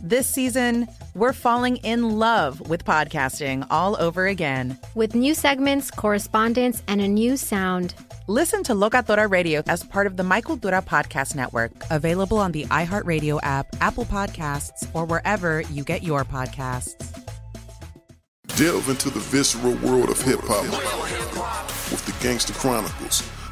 This season, we're falling in love with podcasting all over again. with new segments, correspondence, and a new sound. Listen to Locatora Radio as part of the My Cultura Podcast Network. Available on the iHeartRadio app, Apple Podcasts, or wherever you get your podcasts. Delve into the visceral world of hip hop with the Gangster Chronicles.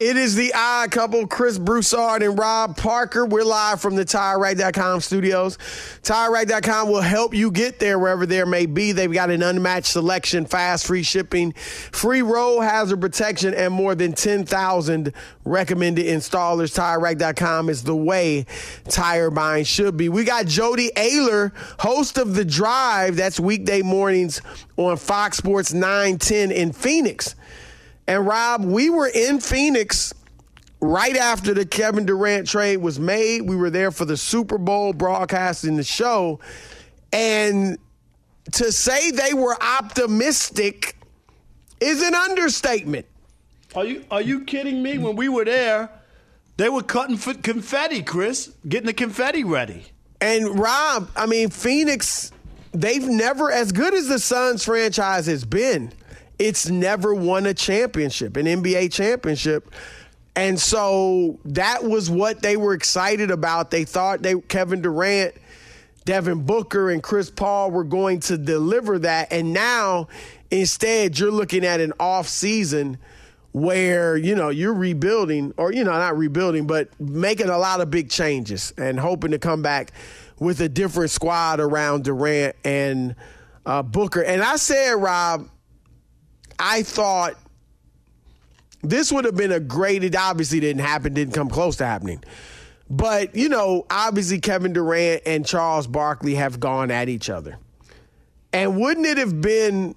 It is the odd couple, Chris Broussard and Rob Parker. We're live from the TireRack.com studios. TireRack.com will help you get there wherever there may be. They've got an unmatched selection, fast, free shipping, free roll hazard protection, and more than 10,000 recommended installers. TireRack.com is the way tire buying should be. We got Jody Oehler, host of The Drive. That's weekday mornings on Fox Sports 910 in Phoenix. And Rob, we were in Phoenix right after the Kevin Durant trade was made. We were there for the Super Bowl broadcasting the show. And to say they were optimistic is an understatement. Are you are you kidding me? When we were there, they were cutting confetti, Chris, getting the confetti ready. And Rob, I mean, Phoenix, they've never, as good as the Suns franchise has been, it's never won a championship, an NBA championship. And so that was what they were excited about. They thought they Kevin Durant, Devin Booker, and Chris Paul were going to deliver that. And now, instead, you're looking at an off season where you know you're rebuilding or you know not rebuilding but making a lot of big changes and hoping to come back with a different squad around Durant and uh, Booker and I said Rob I thought this would have been a great it obviously didn't happen didn't come close to happening but you know obviously Kevin Durant and Charles Barkley have gone at each other and wouldn't it have been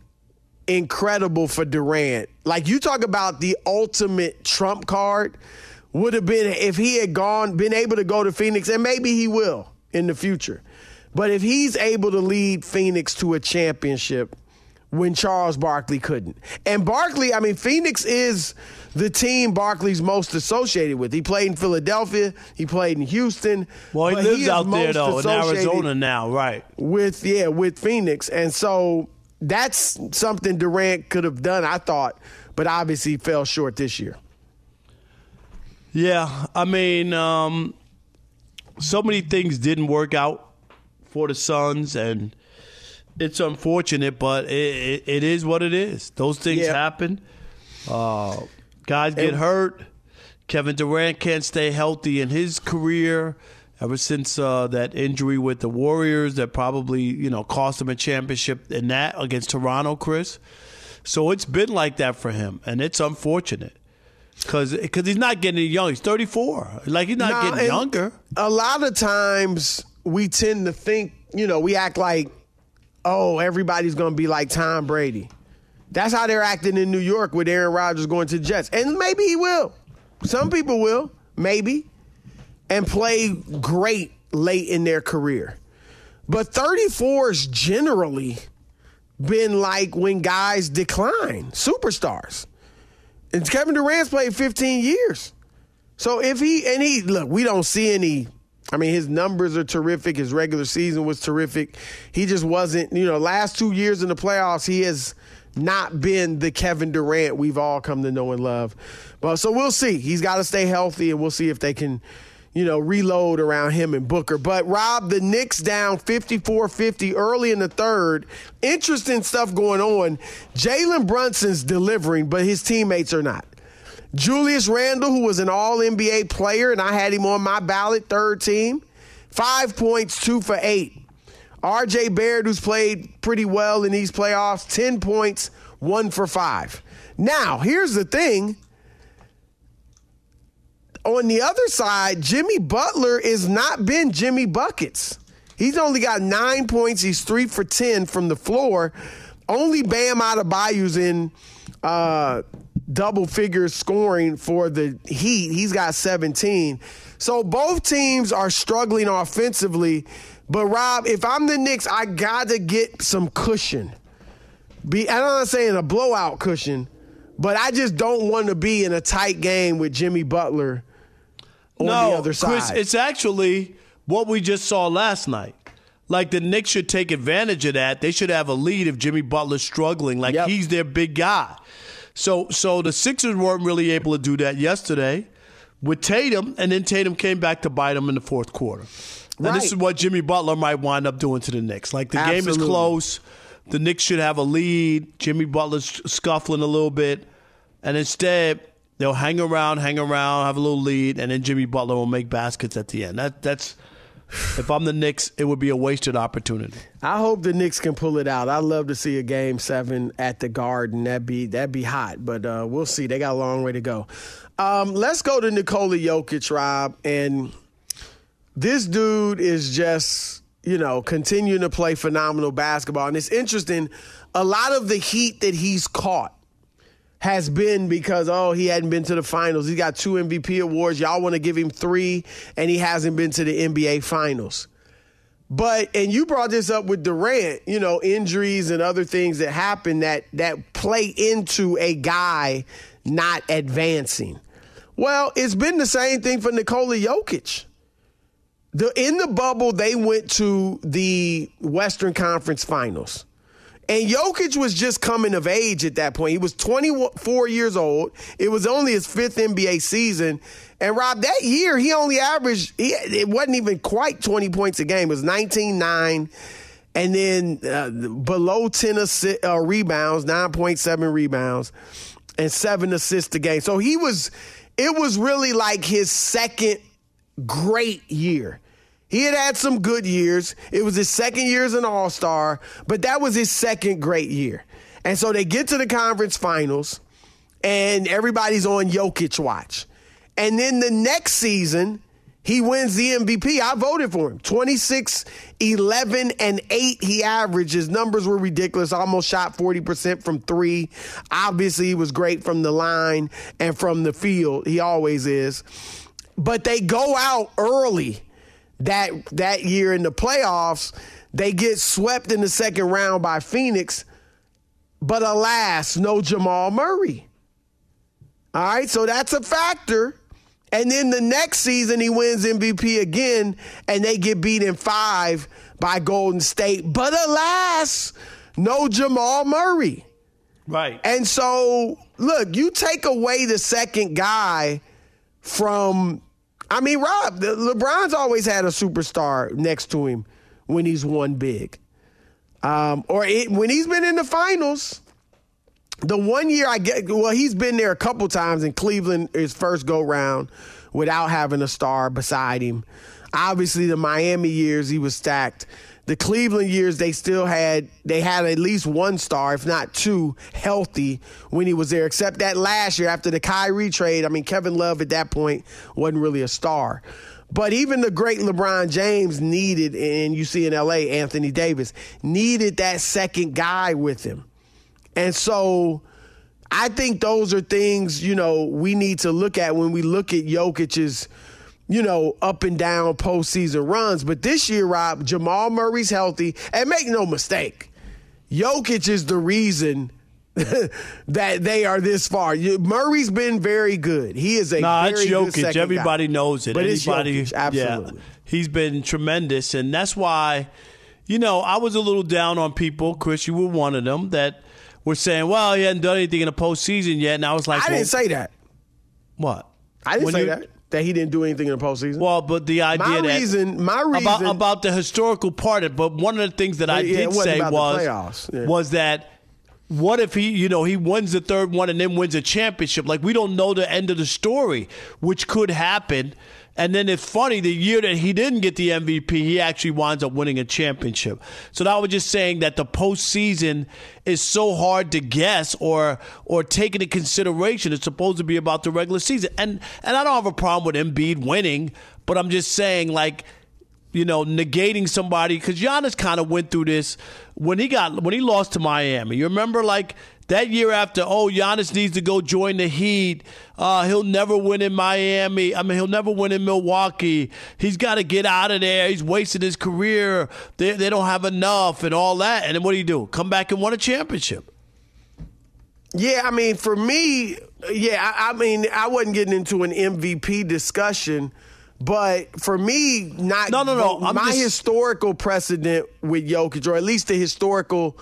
incredible for Durant. Like you talk about the ultimate trump card would have been if he had gone been able to go to Phoenix and maybe he will in the future. But if he's able to lead Phoenix to a championship when Charles Barkley couldn't. And Barkley, I mean Phoenix is the team Barkley's most associated with. He played in Philadelphia, he played in Houston. Well, he lives is out there though in Arizona now, right? with yeah with Phoenix, and so that's something Durant could have done, I thought, but obviously fell short this year. Yeah, I mean, um, so many things didn't work out for the Suns, and it's unfortunate, but it, it, it is what it is. Those things Yeah. happen. Uh, guys get And- hurt. Kevin Durant can't stay healthy in his career. ever since uh, that injury with the Warriors that probably you know cost him a championship in that against Toronto, Chris. So it's been like that for him, and it's unfortunate because because he's not getting young. He's 34. Like he's not Nah, getting younger. A lot of times we tend to think, you know, we act like, oh, everybody's to be like Tom Brady. That's how they're acting in New York with Aaron Rodgers going to Jets. And maybe he will. Some people will, maybe, and play great late in their career. But 34 is generally been like when guys decline, superstars. And Kevin Durant's played 15 years. So if he and he look, we don't see any. I mean, his numbers are terrific. His regular season was terrific. He just wasn't, you know, last two years in the playoffs, he has not been the Kevin Durant we've all come to know and love. But so we'll see. He's got to stay healthy, and we'll see if they can, you know, reload around him and Booker. But Rob, the Knicks down 54-50 early in the third. Interesting stuff going on. Jalen Brunson's delivering, but his teammates are not. Julius Randle, who was an all NBA player, and I had him on my ballot, third team, five points, two for eight. RJ Barrett, who's played pretty well in these playoffs, 10 points, one for five. Now, here's the thing. On the other side, Jimmy Butler is not been Jimmy Buckets. He's only got nine points. He's three for 10 from the floor. Only Bam Adebayo's in uh, double figures scoring for the Heat. He's got 17. So both teams are struggling offensively. But Rob, if I'm the Knicks, I got to get some cushion. Be I'm not saying a blowout cushion, but I just don't want to be in a tight game with Jimmy Butler on no, the other side. Chris, it's actually what we just saw last night. Like the Knicks should take advantage of that. They should have a lead if Jimmy Butler's struggling. Like Yep. he's their big guy. So so the Sixers weren't really able to do that yesterday with Tatum, and then Tatum came back to bite them in the fourth quarter. And this is what Jimmy Butler might wind up doing to the Knicks. Like the game is close. The Knicks should have a lead. Jimmy Butler's scuffling a little bit. And instead, they'll hang around, hang around, have a little lead, and then Jimmy Butler will make baskets at the end. That that's if I'm the Knicks, it would be a wasted opportunity. I hope the Knicks can pull it out. I'd love to see a game seven at the Garden. That'd be that'd be hot, but uh, we'll see. They got a long way to go. Um, let's go to Nikola Jokic, Rob, and this dude is just you know continuing to play phenomenal basketball, and it's interesting. A lot of the heat that he's caught has been because oh he hadn't been to the finals. He got two MVP awards. Y'all want to give him three, and he hasn't been to the NBA finals. But and you brought this up with Durant, you know, injuries and other things that happen that that play into a guy not advancing. Well, it's been the same thing for Nikola Jokic. The in the bubble, they went to the Western Conference Finals. And Jokic was just coming of age at that point. He was 24 years old. It was only his fifth NBA season. And Rob, that year he only averaged, he, it wasn't even quite 20 points a game. It was 19 9. And then uh, below 10 assi- uh, rebounds, 9.7 rebounds, and seven assists a game. So he was, it was really like his second great year. He had had some good years. It was his second year as an All Star, but that was his second great year. And so they get to the conference finals, and everybody's on Jokic watch. And then the next season, he wins the MVP. I voted for him. 26, 11, and 8 he averaged. His numbers were ridiculous. Almost shot 40% from three. Obviously, he was great from the line and from the field. He always is. But they go out early that that year in the playoffs. They get swept in the second round by Phoenix. But alas, no Jamal Murray. All right, so that's a factor. And then the next season, he wins MVP again, and they get beat in five by Golden State. But alas, no Jamal Murray. Right. And so, look, you take away the second guy from, I mean, Rob, the- LeBron's always had a superstar next to him when he's won big. Um, or it, when he's been in the finals, the one year I get, well, he's been there a couple times in Cleveland, his first go round, without having a star beside him. Obviously, the Miami years he was stacked. The Cleveland years they still had they had at least one star, if not two, healthy when he was there. Except that last year after the Kyrie trade, I mean Kevin Love at that point wasn't really a star. But even the great LeBron James needed, and you see in LA, Anthony Davis needed that second guy with him. And so I think those are things, you know, we need to look at when we look at Jokic's, you know, up and down postseason runs. But this year, Rob, Jamal Murray's healthy. And make no mistake, Jokic is the reason that they are this far. Murray's been very good. He is a nah, very it's Jokic. Everybody guy. knows it. But Anybody, it's Jokic, absolutely. Yeah, he's been tremendous, and that's why, you know, I was a little down on people. Chris, you were one of them that were saying, "Well, he hadn't done anything in the postseason yet," and I was like, I well, didn't say that. What? I didn't say that. That he didn't do anything in the postseason. Well, but the idea my that reason, my reason about about the historical part of it, but one of the things that I Yeah, did say was playoffs. Yeah. was that what if he you know he wins the third one and then wins a championship? Like we don't know the end of the story, which could happen. And then it's funny, the year that he didn't get the MVP, he actually winds up winning a championship. So that was just saying that the postseason is so hard to guess or or take into consideration. It's supposed to be about the regular season. And and I don't have a problem with Embiid winning, but I'm just saying like you know, negating somebody because Giannis kind of went through this when he got when he lost to Miami. You remember, like that year after, oh, Giannis needs to go join the Heat. Uh, he'll never win in Miami. I mean, he'll never win in Milwaukee. He's got to get out of there. He's wasting his career. They they don't have enough and all that. And then what do you do? Come back and win a championship. Yeah, I mean, for me, yeah, I, I mean, I wasn't getting into an MVP discussion, but for me, not No, no, no, my just- historical precedent with Jokic, or at least the historical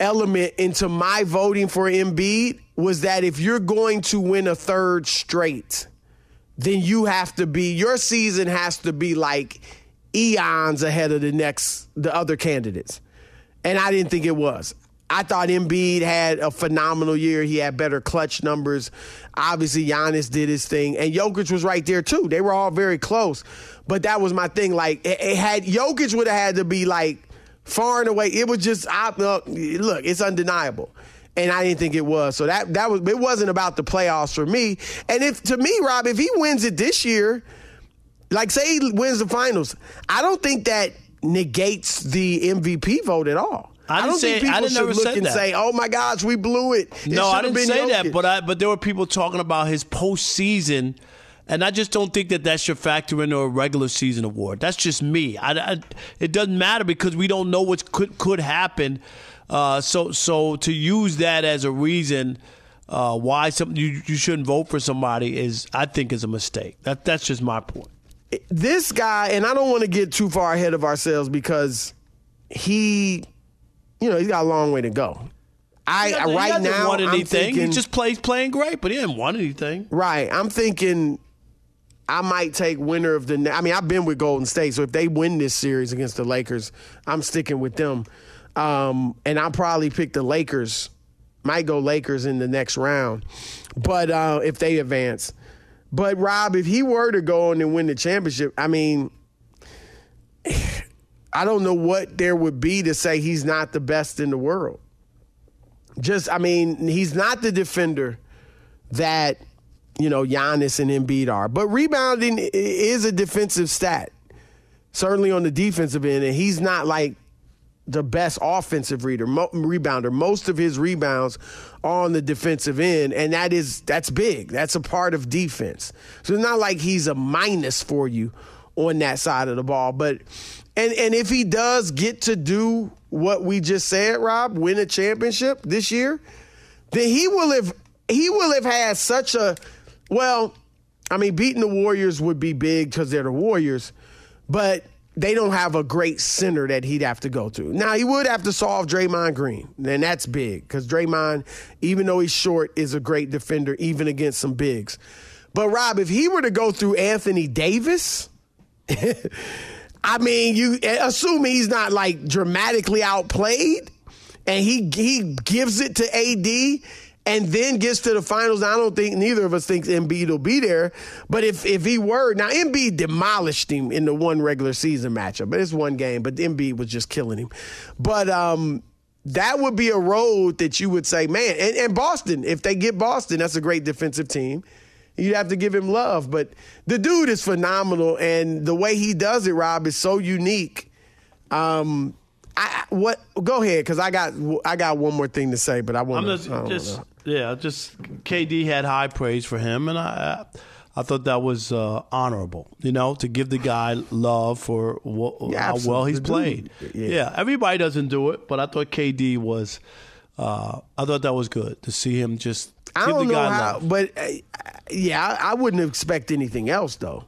element into my voting for Embiid, was that if you're going to win a third straight, then you have to be your season has to be like eons ahead of the next the other candidates. And I didn't think it was. I thought Embiid had a phenomenal year. He had better clutch numbers. Obviously, Giannis did his thing, and Jokic was right there too. They were all very close. But that was my thing. Like, it, had Jokic would have had to be like far and away. It was just I, look, look, it's undeniable. And I didn't think it was. So that that was it wasn't about the playoffs for me. And if to me, Rob, if he wins it this year, like say he wins the finals, I don't think that negates the MVP vote at all. I didn't don't say- think people I should never look and that. say, "Oh my gosh, we blew it." It no, I didn't say that, but I but there were people talking about his postseason, and I just don't think that that should factor into a regular season award. That's just me. I, I- it doesn't matter because we don't know what could could happen. Uh, so so to use that as a reason uh, why some you, you shouldn't vote for somebody is I think is a mistake. That that's just my point. this guy, and I don't want to get too far ahead of ourselves because he, you know, he's got a long way to go. I He he right hasn't now, I'm anything. thinking, he just plays playing great, but he didn't want anything. Right. I'm thinking I might take winner of the. I mean, I've been with Golden State, so if they win this series against the Lakers, I'm sticking with them. Um, and I'll probably pick the Lakers. Might go Lakers in the next round, but uh, if they advance. But Rob, if he were to go on and win the championship, I mean, I don't know what there would be to say he's not the best in the world. Just, I mean, he's not the defender that you know Giannis and Embiid are, but rebounding is a defensive stat. Certainly on the defensive end, and he's not like the best offensive reader, mo- rebounder. Most of his rebounds are on the defensive end, and that is that's big. That's a part of defense. So it's not like he's a minus for you on that side of the ball. But and and if he does get to do what we just said, Rob, win a championship this year, then he will have he will have had such a well. I mean, beating the Warriors would be big because they're the Warriors, but they don't have a great center that he'd have to go to. Now he would have to solve Draymond Green, and that's big because Draymond, even though he's short, is a great defender even against some bigs. But Rob, if he were to go through Anthony Davis, I mean, you assume he's not like dramatically outplayed, and he he gives it to AD, and then gets to the finals, I don't think neither of us thinks Embiid will be there. But if if he were, now Embiid demolished him in the one regular season matchup, but it's one game. But Embiid was just killing him. But um, that would be a road that you would say, man, and, and Boston, if they get Boston, that's a great defensive team. You'd have to give him love, but the dude is phenomenal, and the way he does it, Rob, is so unique. Um, I what? Go ahead, because I got I got one more thing to say, but I want to just, just yeah, just KD had high praise for him, and I I thought that was uh, honorable, you know, to give the guy love for wh- Yeah, how well he's played. Yeah. Yeah. everybody doesn't do it, but I thought KD was. Uh, I thought that was good to see him just I don't the know how, love. but uh, yeah, I, I wouldn't expect anything else though.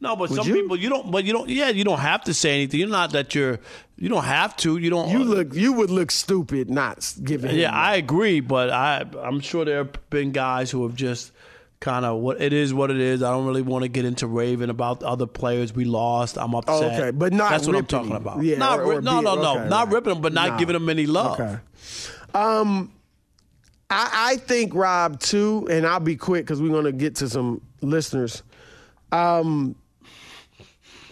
No, but Would some you? people you don't. But you don't. Yeah, you don't have to say anything. You're not that you're. You don't have to. You don't. You look, you would look stupid not giving. Yeah, I agree, but I I'm sure there have been guys who have just kind of what it is what it is. I don't really want to get into raving about the other players we lost. I'm upset. Oh, okay, but not that's what I'm talking about. Yeah, not or- or no, no, no, okay, not right. ripping them, but not Nah. giving them any love. Okay. Um, I, I think Rob too, and I'll be quick because we're gonna get to some listeners. Um,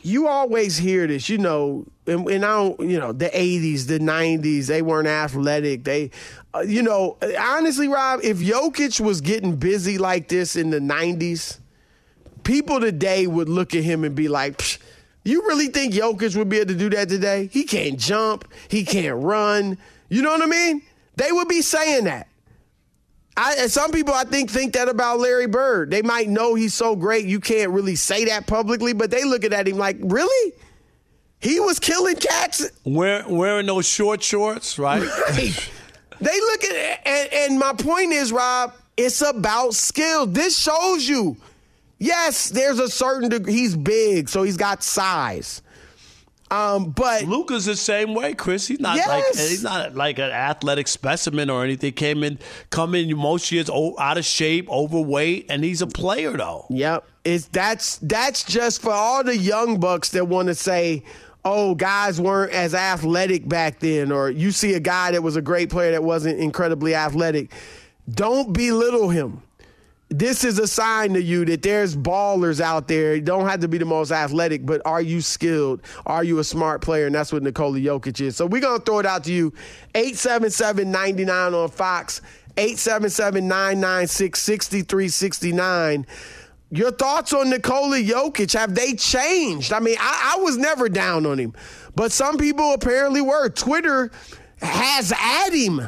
you always hear this, you know, and, and I don't, you know, the '80s, the '90s, they weren't athletic. They, uh, you know, honestly, Rob, if Jokic was getting busy like this in the '90s, people today would look at him and be like, "You really think Jokic would be able to do that today? He can't jump, he can't run. You know what I mean? They would be saying that." I, and some people, I think, think that about Larry Bird. They might know he's so great, you can't really say that publicly, but they looking at him like, really? He was killing cats. Wear, wearing those short shorts, right? They look at and, and my point is, Rob, it's about skill. This shows you. Yes, there's a certain degree. He's big, so he's got size. Um, but Luka's the same way, Chris. He's not like he's not like an athletic specimen or anything. Came in, come in most years out of shape, overweight, and he's a player though. Yep. It's that's that's just for all the young bucks that want to say, "Oh, guys weren't as athletic back then," or you see a guy that was a great player that wasn't incredibly athletic. Don't belittle him. This is a sign to you that there's ballers out there. You don't have to be the most athletic, but are you skilled? Are you a smart player? And that's what Nikola Jokic is. So we're going to throw it out to you. 877-99 on Fox, 877-996-6369. Your thoughts on Nikola Jokic, have they changed? I mean, I, I was never down on him, but some people apparently were. Twitter has at him.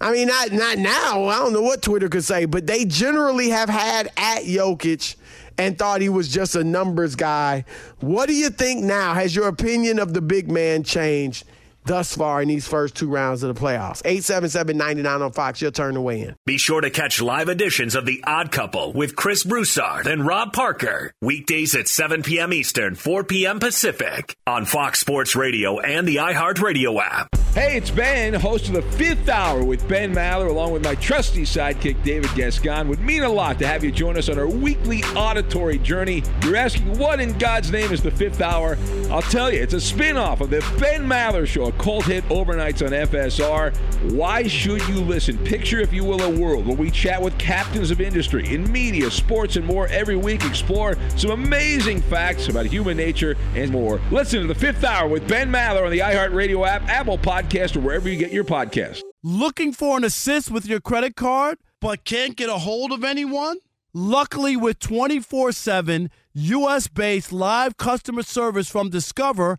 I mean, not not now. I don't know what Twitter could say, but they generally have had at Jokic and thought he was just a numbers guy. What do you think now? Has your opinion of the big man changed thus far in these first two rounds of the playoffs? 877-99 on Fox. Your turn to weigh in. Be sure to catch live editions of The Odd Couple with Chris Broussard and Rob Parker. Weekdays at 7 p.m. Eastern, 4 p.m. Pacific on Fox Sports Radio and the iHeartRadio app. Hey, it's Ben, host of the fifth hour with Ben Maller, along with my trusty sidekick, David Gascon. Would mean a lot to have you join us on our weekly auditory journey. You're asking, what in God's name is the fifth hour? I'll tell you, it's a spin off of the Ben Maller Show, a cult hit overnights on FSR. Why should you listen? Picture, if you will, a world where we chat with captains of industry in media, sports, and more every week. Explore some amazing facts about human nature and more. Listen to the fifth hour with Ben Maller on the iHeartRadio app, Apple Podcast, or wherever you get your podcasts. Looking for an assist with your credit card, but can't get a hold of anyone? Luckily, with 24 7 US based live customer service from Discover,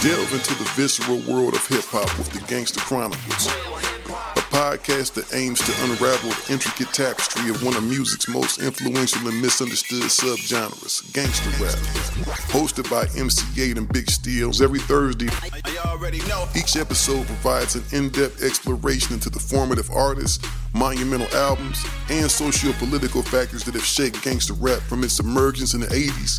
Delve into the visceral world of hip hop with the Gangster Chronicles, a podcast that aims to unravel the intricate tapestry of one of music's most influential and misunderstood subgenres, gangster rap. Hosted by MC Eiht and Big Steels every Thursday. Each episode provides an in-depth exploration into the formative artists, monumental albums, and socio-political factors that have shaped gangster rap from its emergence in the 80s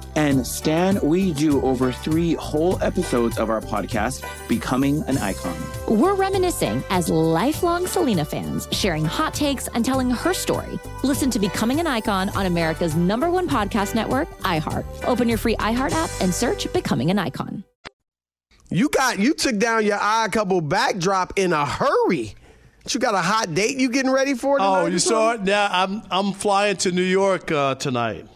And Stan, we do over three whole episodes of our podcast, Becoming an Icon. We're reminiscing as lifelong Selena fans, sharing hot takes and telling her story. Listen to Becoming an Icon on America's number one podcast network, iHeart. Open your free iHeart app and search Becoming an Icon. You got you took down your odd couple backdrop in a hurry. You got a hot date you getting ready for tonight? Oh, you saw it? Yeah, I'm I'm flying to New York uh, tonight.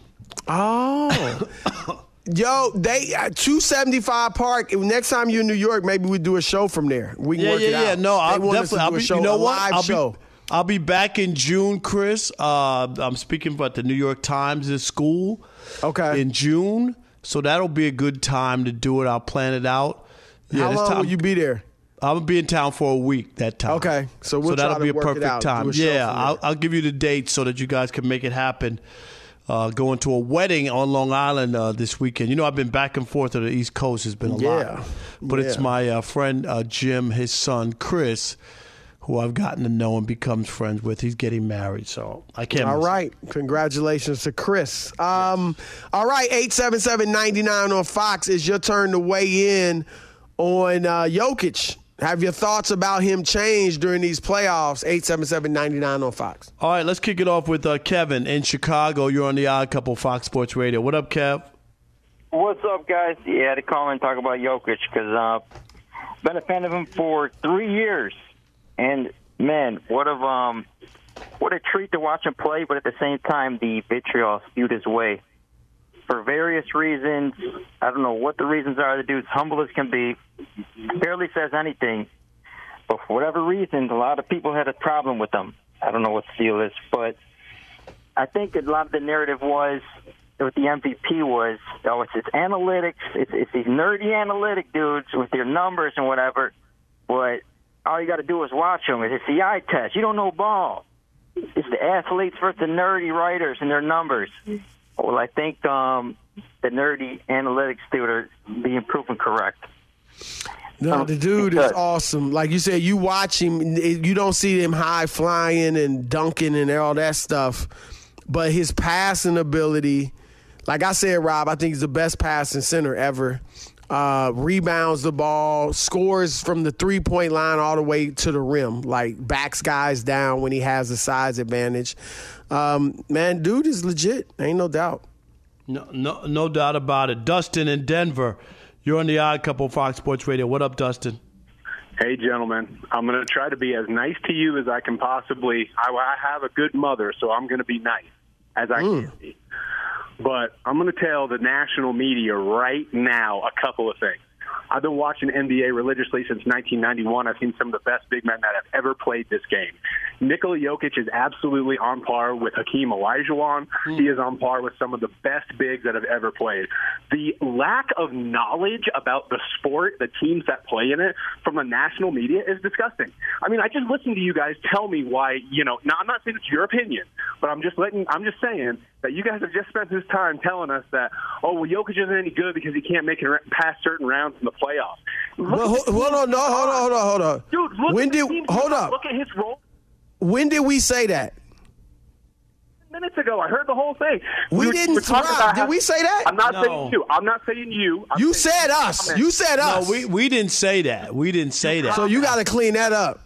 Oh. Yo, they uh, 275 Park. Next time you're in New York, maybe we do a show from there. We can yeah, work yeah, it yeah. No, I'll want us to definitely. I'll be, show, you know what? I'll show. be I'll be back in June, Chris. Uh, I'm speaking about the New York Times at school. Okay. In June, so that'll be a good time to do it. I'll plan it out. How this long time- will you be there? I'm gonna be in town for a week that time. Okay, so we'll try that'll be a perfect time. a Yeah, I'll, I'll give you the date so that you guys can make it happen. Uh, going to a wedding on Long Island uh, this weekend. You know, I've been back and forth to the East Coast. It's been a Yeah, lot, but it's my uh, friend uh, Jim, his son Chris, who I've gotten to know and becomes friends with. He's getting married, so I can't. All miss it. Congratulations to Chris. Um, All right. 877-99 on Fox. It's your turn to weigh in on uh, Jokic. Have your thoughts about him changed during these playoffs? 877-99 on Fox. All right, let's kick it off with uh, Kevin in Chicago. You're on the Odd Couple Fox Sports Radio. What up, Kev? What's up, guys? Yeah, to call and talk about Jokic because I've uh, been a fan of him for three years, and man, what a um, what a treat to watch him play. But at the same time, the vitriol spewed his way for various reasons. I don't know what the reasons are. The dude's humble as can be, barely says anything, but for whatever reason, a lot of people had a problem with him. I don't know what the deal is, but I think a lot of the narrative was what the MVP was, oh, it's it's analytics, it's, it's these nerdy analytic dudes with their numbers and whatever. But all you got to do is watch them. It's the eye test. You don't know ball. It's the athletes versus the nerdy writers and their numbers. Well, I think um, the nerdy analytics dude are being proven correct. No, the dude is awesome. Like you said, you watch him, you don't see him high flying and dunking and all that stuff. But his passing ability, like I said, Rob, I think he's the best passing center ever. Uh, rebounds the ball, scores from the three point line all the way to the rim, like backs guys down when he has the size advantage. Um, man, dude is legit. Ain't no doubt. No, no, no doubt about it. Dustin in Denver. You're on the Odd Couple Fox Sports Radio. What up, Dustin? Hey, gentlemen, I'm going to try to be as nice to you as I can possibly. I, I have a good mother, so I'm going to be nice as I Mm. can be. But I'm going to tell the national media right now a couple of things. I've been watching NBA religiously since 1991. I've seen some of the best big men that have ever played this game. Nikola Jokic is absolutely on par with Hakeem Olajuwon. He is on par with some of the best bigs that have ever played. The lack of knowledge about the sport, the teams that play in it, from the national media is disgusting. I mean, I just listened to you guys tell me why. You know, now I'm not saying it's your opinion, but I'm just letting. I'm just saying that you guys have just spent this time telling us that oh well, Jokic isn't any good because he can't make it past certain rounds in the playoffs. Well, hold, hold on, no, hold on, hold on, hold on. Dude, look when at did hold up? Look at his role When did we say that? minutes ago. I heard the whole thing. We were- didn't we're talking about Did how- we say that? I'm not No. saying you. I'm not saying you. I'm You saying said us. You said us. No, we we didn't say that. We didn't say that. So you got to clean that up.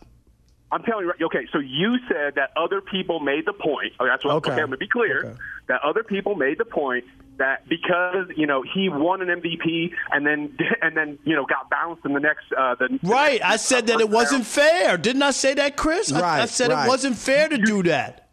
I'm telling you, right- okay. So you said that other people made the point. Oh, that's what. Okay. Okay, I'm gonna be clear. That other people made the point that because you know he won an MVP and then and then you know got bounced in the next. Uh, the Right. I said that it wasn't fair. Didn't I say that, Chris? I, I said right. it wasn't fair to do that.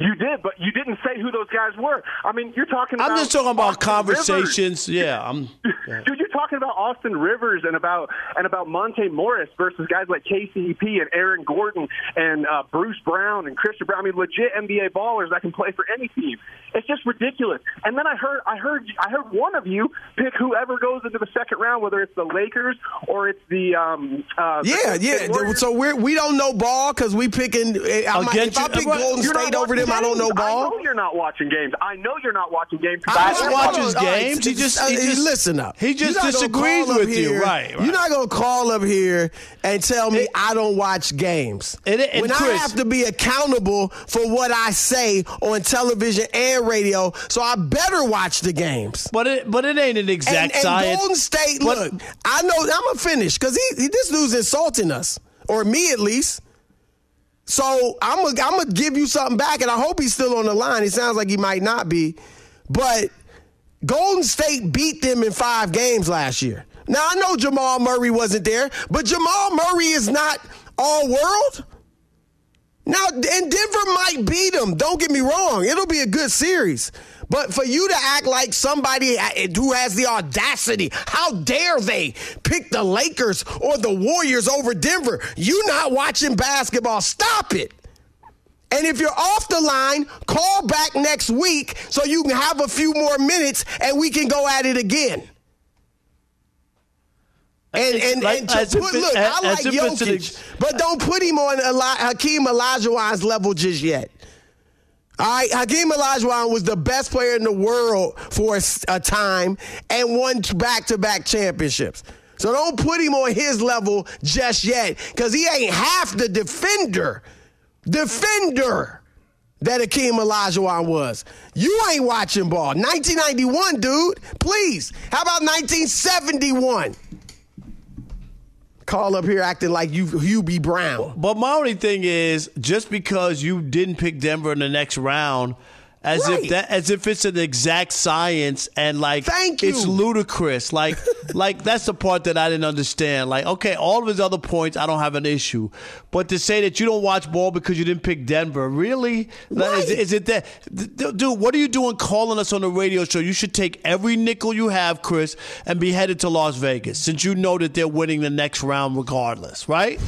You did, but you didn't say who those guys were. I mean, you're talking. about I'm just talking about Austin Rivers. conversations. Yeah, I'm. Dude, you're talking about Austin Rivers and about and about Monte Morris versus guys like KCP and Aaron Gordon and uh, Bruce Brown and Christian Braun. I mean, legit NBA ballers that can play for any team. It's just ridiculous. And then I heard, I heard, I heard one of you pick whoever goes into the second round, whether it's the Lakers or it's the um. Uh, Yeah, the- yeah. the Warriors. So we're we don't know ball because we picking. eh, I might, if I pick Golden State over watching them, I don't know games. I know you're not watching games. I know you're not watching games. I just Hold watches on, all right, games. He just- he uh, just- listen up. he just You're not gonna disagrees call up with you. here- Right, right. You're not gonna call up here and tell me I don't watch games. And- and when I have to be accountable for what I say on television and radio, so I better watch the games. But it but it ain't an exact and, and science. Golden State, But- look, I know I'm gonna finish because he, he this dude's insulting us, or me at least. So I'm gonna I'm gonna give you something back, and I hope he's still on the line. It sounds like he might not be, but Golden State beat them in five games last year. Now I know Jamal Murray wasn't there, but Jamal Murray is not all world. Now, and Denver might beat them. Don't get me wrong; it'll be a good series. But for you to act like somebody eh, who has the audacity, how dare they pick the Lakers or the Warriors over Denver? You not watching basketball? Stop it. And if you're off the line, call back next week so you can have a few more minutes and we can go at it again. And and, like- and put, look, as- I like as if it's an Jokic, but don't put him on Eli- Hakeem Olajuwon's level just yet. All right, Hakeem Olajuwon was the best player in the world for a time and won back-to-back championships. So don't put him on his level just yet, because he ain't half the defender, defender that Hakeem Olajuwon was. You ain't watching ball. 1991, dude. Please. How about 1971? Call up here acting like you Hubie Brown. But my only thing is, just because you didn't pick Denver in the next round, as Right. if that, as if it's an exact science, and like, Thank you. it's ludicrous. Like, like that's the part that I didn't understand. Like, okay, all of his other points, I don't have an issue, but to say that you don't watch ball because you didn't pick Denver, really, Like, is, is it that, dude? What are you doing calling us on the radio show? You should take every nickel you have, Chris, and be headed to Las Vegas, since you know that they're winning the next round regardless, right?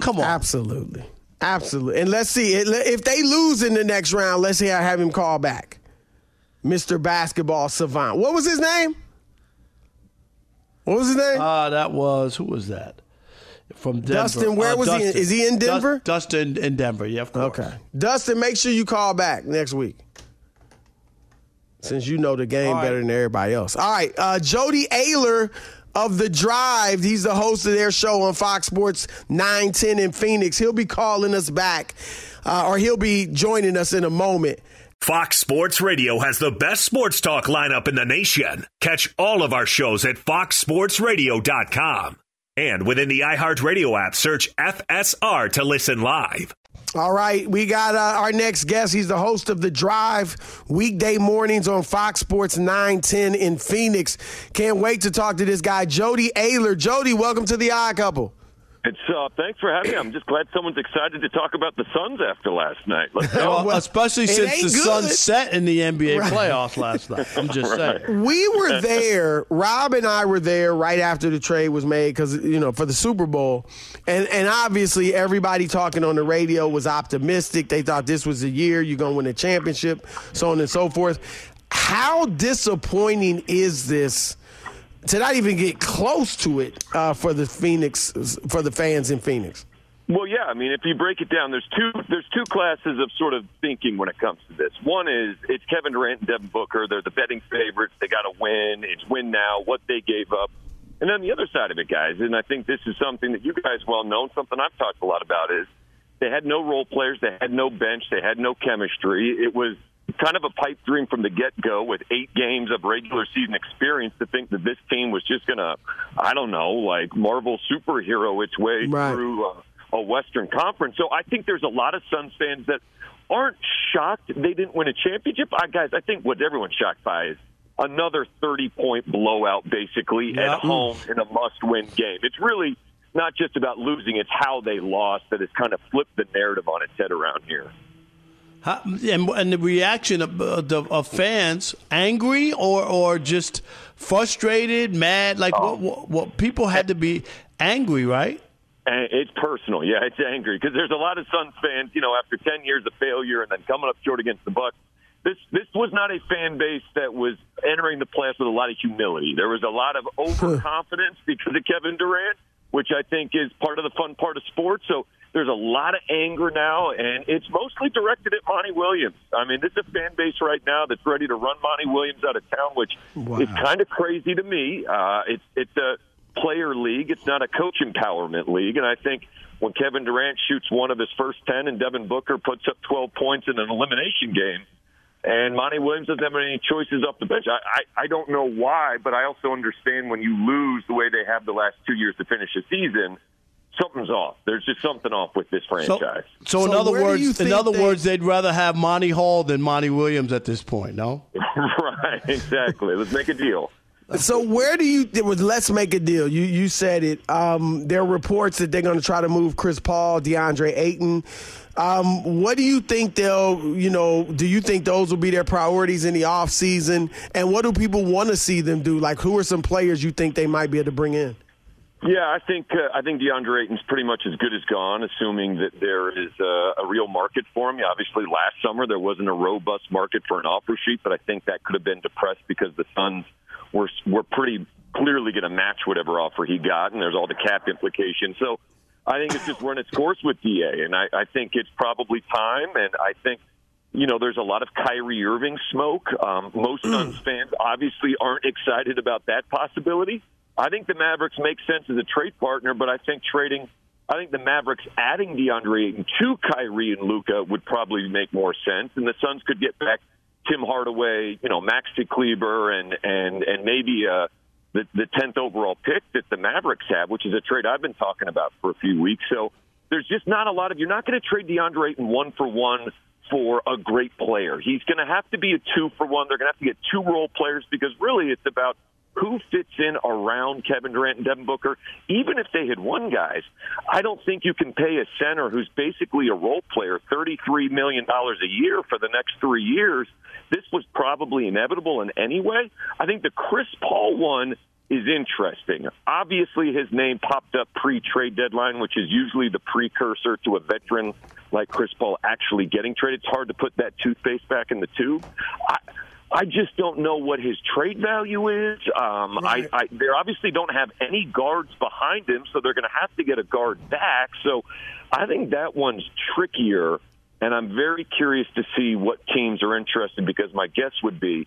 Come on. Absolutely. Absolutely. And let's see. If they lose in the next round, let's see. I have him call back. Mr. Basketball Savant. What was his name? What was his name? Ah, that was who was that? From Denver. Dustin, where Uh, was he in- is he in Denver? Dustin in Denver. Yeah, of course. Okay. Dustin, make sure you call back next week. Since you know the game right. better than everybody else. All right. Uh, Jody Oehler of The Drive, he's the host of their show on Fox Sports 910 in Phoenix. He'll be calling us back, uh, or he'll be joining us in a moment. Fox Sports Radio has the best sports talk lineup in the nation. Catch all of our shows at foxsportsradio.com. And within the iHeartRadio app, search FSR to listen live. All right, we got uh, our next guest. He's the host of The Drive weekday mornings on Fox Sports 910 in Phoenix. Can't wait to talk to this guy, Jody Oehler. Jody, welcome to the Odd Couple. It's uh, thanks for having me. I'm just glad someone's excited to talk about the Suns after last night. Well, especially since the Suns set in the NBA Right. playoffs last night. I'm just saying. We were there. Rob and I were there right after the trade was made because you know for the Super Bowl, and and obviously everybody talking on the radio was optimistic. They thought this was the year you're gonna win a championship, so on and so forth. How disappointing is this to not even get close to it uh, for the Phoenix for the fans in Phoenix? Well, yeah. I mean, if you break it down, there's two there's two classes of sort of thinking when it comes to this. One is it's Kevin Durant and Devin Booker. They're the betting favorites. They got to win. It's win now. What they gave up. And then the other side of it, guys, and I think this is something that you guys well know, something I've talked a lot about is they had no role players, they had no bench, they had no chemistry. It was kind of a pipe dream from the get go with eight games of regular season experience to think that this team was just going to, I don't know, like Marvel superhero its way through a, a Western Conference. So I think there's a lot of Suns fans that aren't shocked they didn't win a championship. I, guys, I think what everyone's shocked by is another 30 point blowout basically Yeah. at home in a must win game. It's really not just about losing, it's how they lost that has kind of flipped the narrative on its head around here. How, and, and the reaction of, uh, the, of fans, angry or or just frustrated, mad? Like what, what, what? People had to be angry, right? It's personal, yeah. It's angry because there's a lot of Suns fans, you know, after 10 years of failure and then coming up short against the Bucks. This this was not a fan base that was entering the playoffs with a lot of humility. There was a lot of overconfidence because of Kevin Durant, which I think is part of the fun part of sports. So there's a lot of anger now, and it's mostly directed at Monty Williams. I mean, this is a fan base right now that's ready to run Monty Williams out of town, which is kind of crazy to me. Uh, it's it's a player league. It's not a coach empowerment league. And I think when Kevin Durant shoots one of his first 10 and Devin Booker puts up 12 points in an elimination game, and Monty Williams doesn't have any choices off the bench. I, I, I don't know why, but I also understand when you lose the way they have the last two years to finish a season, something's off. There's just something off with this franchise. So, in other words, in other words, they'd rather have Monty Hall than Monty Williams at this point. No, right, exactly. Let's make a deal. So where do you? It was let's make a deal. You you said it. Um, there are reports that they're going to try to move Chris Paul, DeAndre Ayton. Um, what do you think they'll? You know, do you think those will be their priorities in the off season? And what do people want to see them do? Like, who are some players you think they might be able to bring in? Yeah, I think uh, I think DeAndre Ayton's pretty much as good as gone, assuming that there is a, a real market for him. Yeah, obviously, last summer there wasn't a robust market for an offer sheet, but I think that could have been depressed because the Suns were were pretty clearly going to match whatever offer he got, and there's all the cap implications. So I think it's just run its course with Da, and I, I think it's probably time. And I think you know there's a lot of Kyrie Irving smoke. Um, most Suns fans obviously aren't excited about that possibility. I think the Mavericks make sense as a trade partner, but I think trading. I think the Mavericks adding DeAndre Ayton to Kyrie and Luka would probably make more sense, and the Suns could get back Tim Hardaway, you know, Maxi Kleber, and and and maybe uh, the the tenth overall pick that the Mavericks have, which is a trade I've been talking about for a few weeks. So there's just not a lot of. You're not going to trade DeAndre Ayton one for one for a great player. He's going to have to be a two for one. They're going to have to get two role players because really it's about who fits in around Kevin Durant and Devin Booker. Even if they had won guys, I don't think you can pay a center who's basically a role player $33 million a year for the next three years. This was probably inevitable in any way. I think the Chris Paul one is interesting. Obviously, his name popped up pre trade deadline, which is usually the precursor to a veteran like Chris Paul actually getting traded. It's hard to put that toothpaste back in the tube. I, I just don't know what his trade value is. Um, I, I they obviously don't have any guards behind him, so they're going to have to get a guard back. So I think that one's trickier, and I'm very curious to see what teams are interested because my guess would be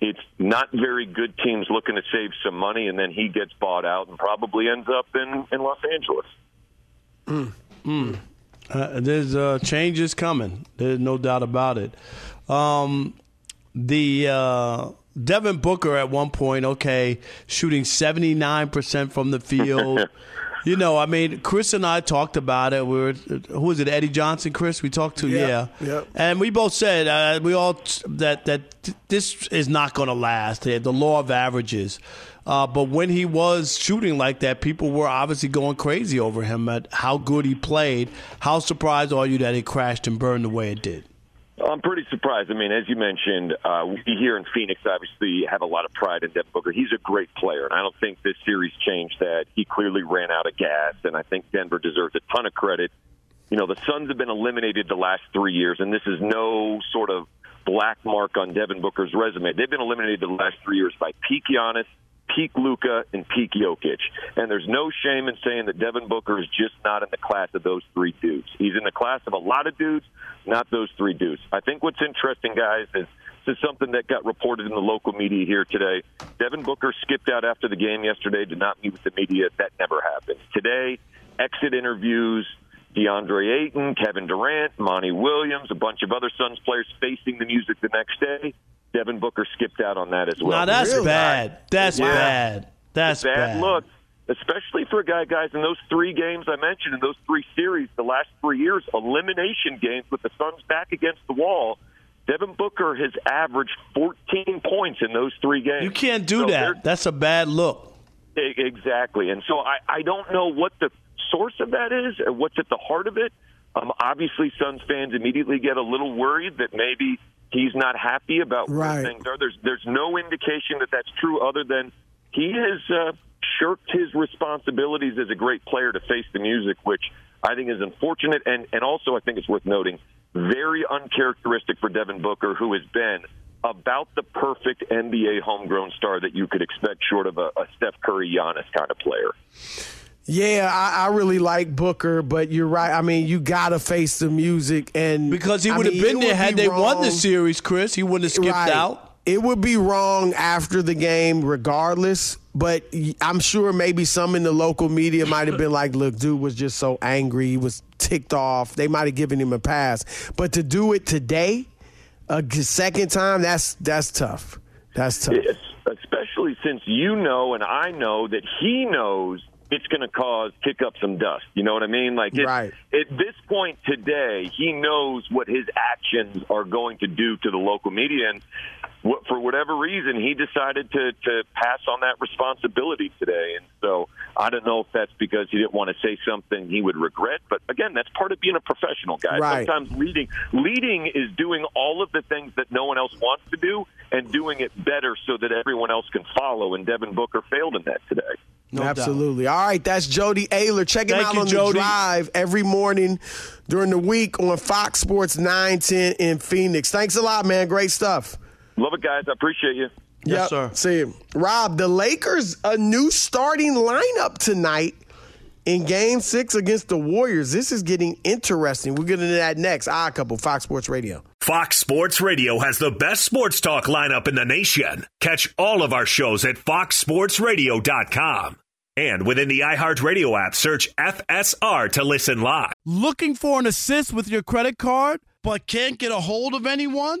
it's not very good teams looking to save some money, and then he gets bought out and probably ends up in, in Los Angeles. Mm. Uh, there's uh, changes coming. There's no doubt about it. Um, the uh, Devin Booker at one point, okay, shooting 79% from the field. You know, I mean, Chris and I talked about it. We were, who was it, Eddie Johnson, Chris? We talked to, yeah. yeah. And we both said, uh, we all, that, that this is not going to last. The law of averages. Uh, but when he was shooting like that, people were obviously going crazy over him at how good he played. How surprised are you that it crashed and burned the way it did? I'm pretty surprised. I mean, as you mentioned, uh, we here in Phoenix obviously have a lot of pride in Devin Booker. He's a great player, and I don't think this series changed that. He clearly ran out of gas, and I think Denver deserves a ton of credit. You know, the Suns have been eliminated the last three years, and this is no sort of black mark on Devin Booker's resume. They've been eliminated the last three years by peak Giannis, peak Luka, and peak Jokic. And there's no shame in saying that Devin Booker is just not in the class of those three dudes. He's in the class of a lot of dudes, not those three dudes. I think what's interesting, guys, is this is something that got reported in the local media here today. Devin Booker skipped out after the game yesterday, did not meet with the media. That never happens. Today, exit interviews, DeAndre Ayton, Kevin Durant, Monty Williams, a bunch of other Suns players facing the music the next day. Devin Booker skipped out on that as well. Now that's really? bad. That's yeah. bad. That's bad, bad. Look, especially for a guy, guys, in those three games I mentioned, in those three series, the last three years, elimination games with the Suns back against the wall. Devin Booker has averaged 14 points in those three games. You can't do so that. That's a bad look. Exactly. And so I, I don't know what the source of that is or what's at the heart of it. Um, obviously, Suns fans immediately get a little worried that maybe he's not happy about right. where things are. There's there's no indication that that's true, other than he has uh, shirked his responsibilities as a great player to face the music, which I think is unfortunate, and and also I think it's worth noting very uncharacteristic for Devin Booker, who has been about the perfect NBA homegrown star that you could expect, short of a, a Steph Curry, Giannis kind of player. Yeah, I, I, really like Booker, but you're right. I mean, you gotta face the music, and because he would have been there had be they wrong. won the series, Chris, he wouldn't have skipped right. out. It would be wrong after the game, regardless. But I'm sure maybe some in the local media might have been like, "Look, dude was just so angry, he was ticked off." They might have given him a pass, but to do it today, a second time, that's that's tough. That's tough. Yes, especially since you know and I know that he knows it's going to cause kick up some dust. You know what I mean? Like it, right. at this point today, he knows what his actions are going to do to the local media, and for whatever reason, he decided to to pass on that responsibility today. And so I don't know if that's because he didn't want to say something he would regret, but again, that's part of being a professional guy. Right. Sometimes leading leading is doing all of the things that no one else wants to do and doing it better so that everyone else can follow. And Devin Booker failed in that today. No Absolutely. Doubt. All right, that's Jody Oehler. Check him Thank out you, on Jody. the drive every morning during the week on Fox Sports 910 in Phoenix. Thanks a lot, man. Great stuff. Love it, guys. I appreciate you. Yes, sir. See you. Rob, the Lakers, a new starting lineup tonight in game six against the Warriors. This is getting interesting. We'll get into that next. Ah, couple Fox Sports Radio. Fox Sports Radio has the best sports talk lineup in the nation. Catch all of our shows at foxsportsradio.com. And within the iHeartRadio app, search FSR to listen live. Looking for an assist with your credit card, but can't get a hold of anyone?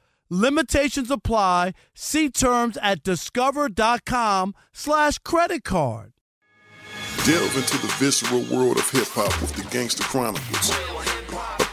Limitations apply. See terms at discover.com slash credit card. Delve into the visceral world of hip hop with the Gangster Chronicles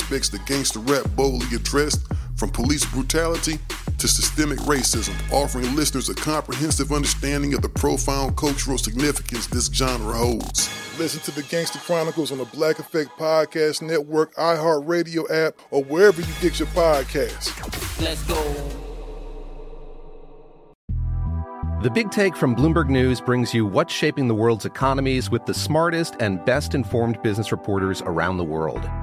that gangster rap boldly addressed, from police brutality to systemic racism, offering listeners a comprehensive understanding of the profound cultural significance this genre holds. Listen to the Gangster Chronicles on the Black Effect Podcast Network, iHeartRadio app, or wherever you get your podcasts. Let's go. The Big Take from Bloomberg News brings you what's shaping the world's economies with the smartest and best informed business reporters around the world.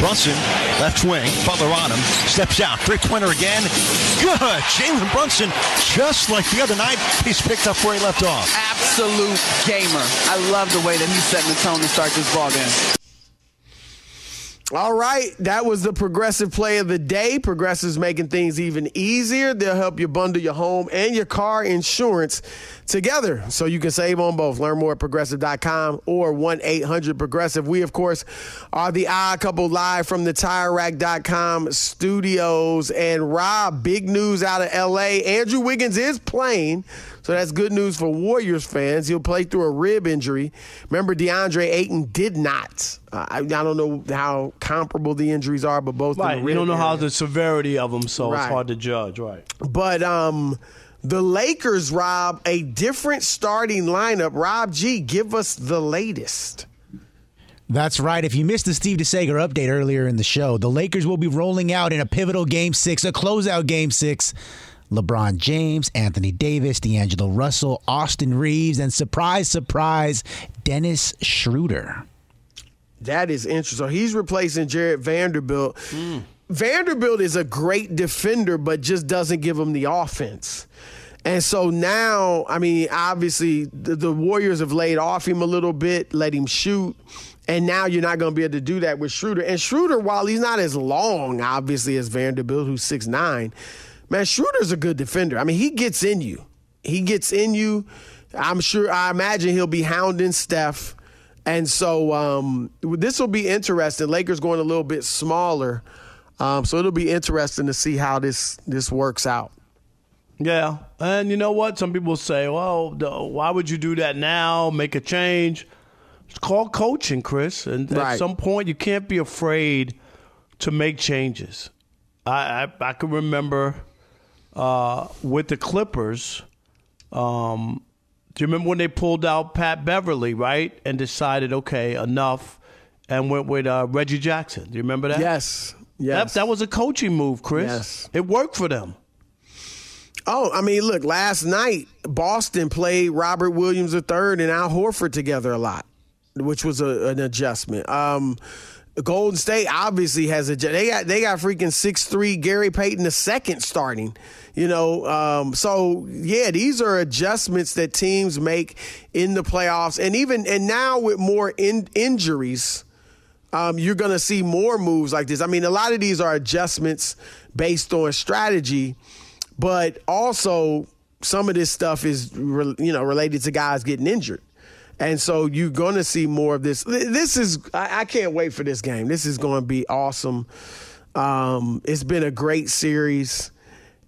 Brunson, left wing, Butler on him, steps out, three pointer again. Good. Jalen Brunson, just like the other night, he's picked up where he left off. Absolute gamer. I love the way that he's setting the tone to start this ball game. All right, that was the progressive play of the day. Progressive's making things even easier. They'll help you bundle your home and your car insurance together so you can save on both. Learn more at progressive.com or 1 800 Progressive. We, of course, are the odd couple live from the tirerack.com studios. And Rob, big news out of LA. Andrew Wiggins is playing. So that's good news for Warriors fans. He'll play through a rib injury. Remember, DeAndre Ayton did not. Uh, I, I, don't know how comparable the injuries are, but both. Right. We don't know area. how the severity of them, so Right. it's hard to judge. Right. But um, the Lakers, Rob, a different starting lineup. Rob G, give us the latest. That's right. If you missed the Steve DeSager update earlier in the show, the Lakers will be rolling out in a pivotal game six, a closeout game six. LeBron James, Anthony Davis, D'Angelo Russell, Austin Reaves, and surprise, surprise, Dennis Schroeder. That is interesting. So he's replacing Jarred Vanderbilt. Hmm. Vanderbilt is a great defender, but just doesn't give him the offense. And so now, I mean, obviously the, the Warriors have laid off him a little bit, let him shoot. And now you're not going to be able to do that with Schroeder. And Schroeder, while he's not as long, obviously, as Vanderbilt, who's six nine, man, Schroeder's a good defender. I mean, he gets in you. He gets in you. I'm sure, I imagine he'll be hounding Steph. And so um, this will be interesting. Lakers going a little bit smaller. Um, so it'll be interesting to see how this this works out. Yeah, and you know what? Some people say, "Well, why would you do that now? Make a change." It's called coaching, Chris. And at Right. some point, you can't be afraid to make changes. I I, I can remember uh, with the Clippers. Um, do you remember when they pulled out Pat Beverley, right, and decided, okay, enough, and went with uh, Reggie Jackson? Do you remember that? Yes, That, yes. that was a coaching move, Chris. Yes. It worked for them. Oh, I mean, look, last night Boston played Robert Williams III and Al Horford together a lot, which was a, an adjustment. Um, Golden State obviously has a they got they got freaking six three Gary Payton the second starting, you know. Um, so yeah, these are adjustments that teams make in the playoffs, and even and now with more in, injuries, um, you're to see more moves like this. I mean, a lot of these are adjustments based on strategy, but also some of this stuff is you know related to guys getting injured. And so you're going to see more of this. This is I, I can't wait for this game. This is going to be awesome. Um, it's been a great series,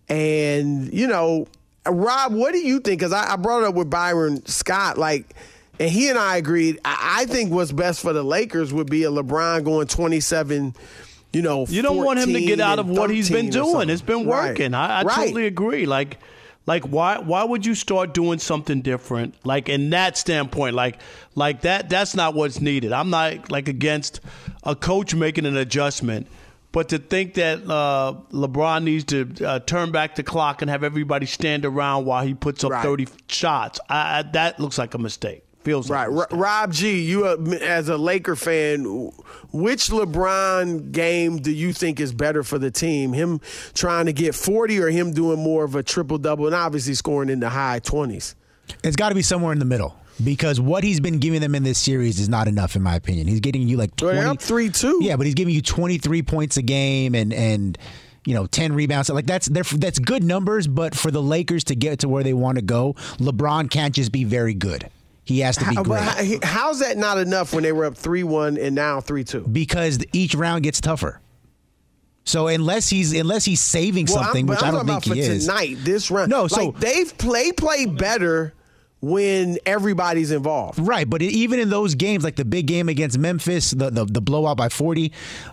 and you know, Rob, what do you think? Because I, I brought it up with Byron Scott. Like, And he and I agreed. I, I think what's best for the Lakers would be a LeBron going 27 you know, you don't want him to get out of what he's been doing. It's been working. Right. I, I right. totally agree. Like, like why why would you start doing something different? Like in that standpoint, like like that that's not what's needed. I'm not like against a coach making an adjustment. But to think that uh, LeBron needs to uh, turn back the clock and have everybody stand around while he puts up Right. 30 shots, I, I, that looks like a mistake. Feels like Right, Rob G. You uh, as a Laker fan, which LeBron game do you think is better for the team? Him trying to get forty, or him doing more of a triple double, and obviously scoring in the high twenties? It's got to be somewhere in the middle because what he's been giving them in this series is not enough, in my opinion. He's getting you like Well, 20, they're up three two. Yeah, but he's giving you 23 points a game and and you know 10 rebounds. Like that's that's good numbers, but for the Lakers to get to where they want to go, LeBron can't just be very good. He has to be great how- how's that not enough when they were up three one and now three two? because each round gets tougher. So unless he's unless he's saving Well, something, I'm, which I'm I don't talking think he is. tonight, this round. No, so- like they've play play better when everybody's involved. Right, but even in those games, like the big game against Memphis, the, the the blowout by forty,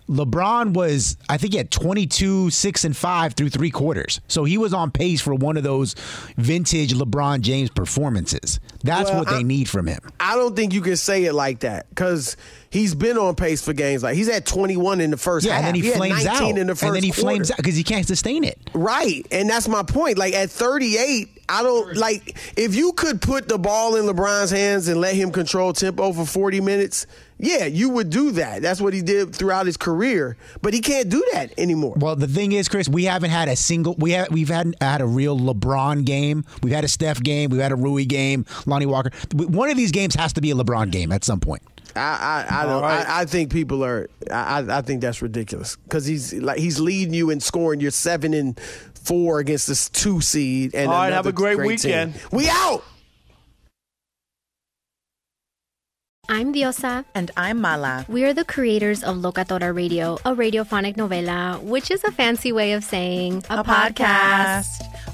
LeBron was I think he had twenty two, six and five through three quarters. So he was on pace for one of those vintage LeBron James performances. That's Well, what they I- need from him. I don't think you can say it like that because he's been on pace for games like he's at 21 in the first Yeah, half. and then he, had flames out, in the first and then he quarter. flames out because he can't sustain it. Right, and that's my point. Like at 38, I don't like if you could put the ball in LeBron's hands and let him control tempo for 40 minutes. Yeah, you would do that. That's what he did throughout his career, but he can't do that anymore. Well, the thing is, Chris, we haven't had a single. We have we've had had a real LeBron game. We've had a Steph game. We've had a Rui game. Lonnie Walker. One of these games has to be a LeBron game at some point. I I, I don't. I, I think people are. I I- I think that's ridiculous because he's like he's leading you in scoring. You're seven and four against this two seed. And All right, have a great team. weekend. We out. I'm Diosa. And I'm Mala. We are the creators of Locatora Radio, a radiophonic novela, which is a fancy way of saying a,